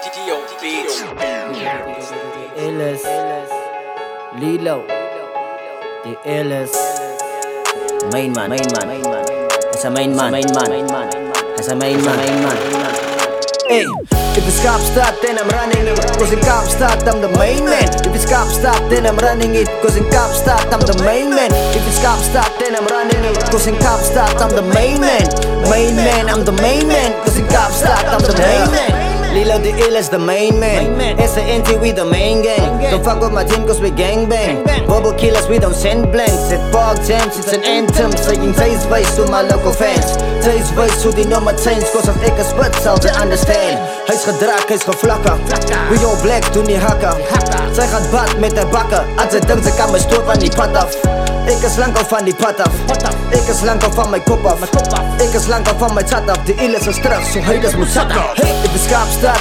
Dio Beats. illest. Lilo. The illest. Main man, main man, main man. It's a main man, main man. It's a main man, main man. Hey, if it's stop, then I'm running it. Cause in stop, I'm the main man. If it's stop, then I'm running it. Cause in stop, I'm the main man. If it's stop, then I'm running it. Cause in stop, I'm the main man. Main man, I'm the main man. Cause in stop, I'm the main man. Lilo the ill is the main man. It's the NT, we the main gang. Don't fuck with my team cause we gang bang. Bubble killers, we don't send blanks. At bog jams, it's an anthem. Saying taste face to my local fans. Taste face to die nummer 10 Cause as ek is spit sal ze understand. Hy is gedraak, hy is gevlakke We all black doen nie hakke Sy gaan bad met haar bakke As sy dink sy kan my stoot van die pad af. Ek is lang al van die pad af. Ek is lang al van my kop af. Ek is lang al van my chat af. Die illes is terug, so haters moet zak af Hey, if it's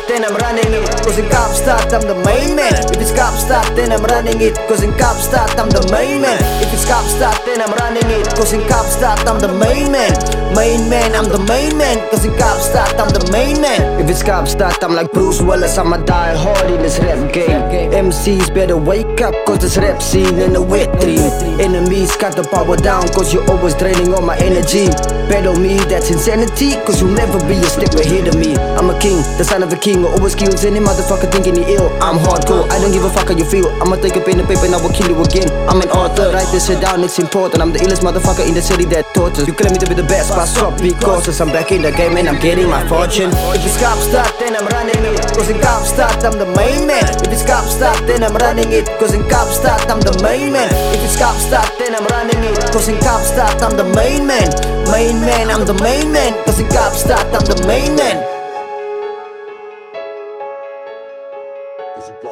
Then I'm running it. Cause in Kaapstad, I'm the main man. If it's Kaapstad, then I'm running it. Cause in Kaapstad, I'm the main man. If it's Kaapstad, then I'm running it. Cause in Kaapstad, I'm the main man. Main man, I'm the main man. Cause in Kaapstad, I'm the main man. If it's Kaapstad, I'm like Bruce Willis I'ma die hard in this rap game. MCs better wake up Cause this rap scene in the wet dream. Enemies got the power down Cause you're always draining all my energy. Battle me, that's insanity Cause you'll never be a step ahead of me I'm a king, the son of a king. With always skills Any motherfucker thinking he ill. I'm hardcore, I don't give a fuck how you feel. I'ma take a pen and paper and I will kill you again. I'm an author, write this shit down, it's important. I'm the illest motherfucker in the city that us. You claim me to be the best, but stop because I'm back in the game and I'm getting my fortune. If it's Kaapstad, then I'm running it. Cause in Kaapstad, I'm the main man. If it's Kaapstad, then I'm running it. Cause in Kaapstad, I'm the main man. If it's Kaapstad, then I'm running it. Cause in Kaapstad, I'm the main man. Main man, I'm the main man. Cause in Kaapstad, I'm the main man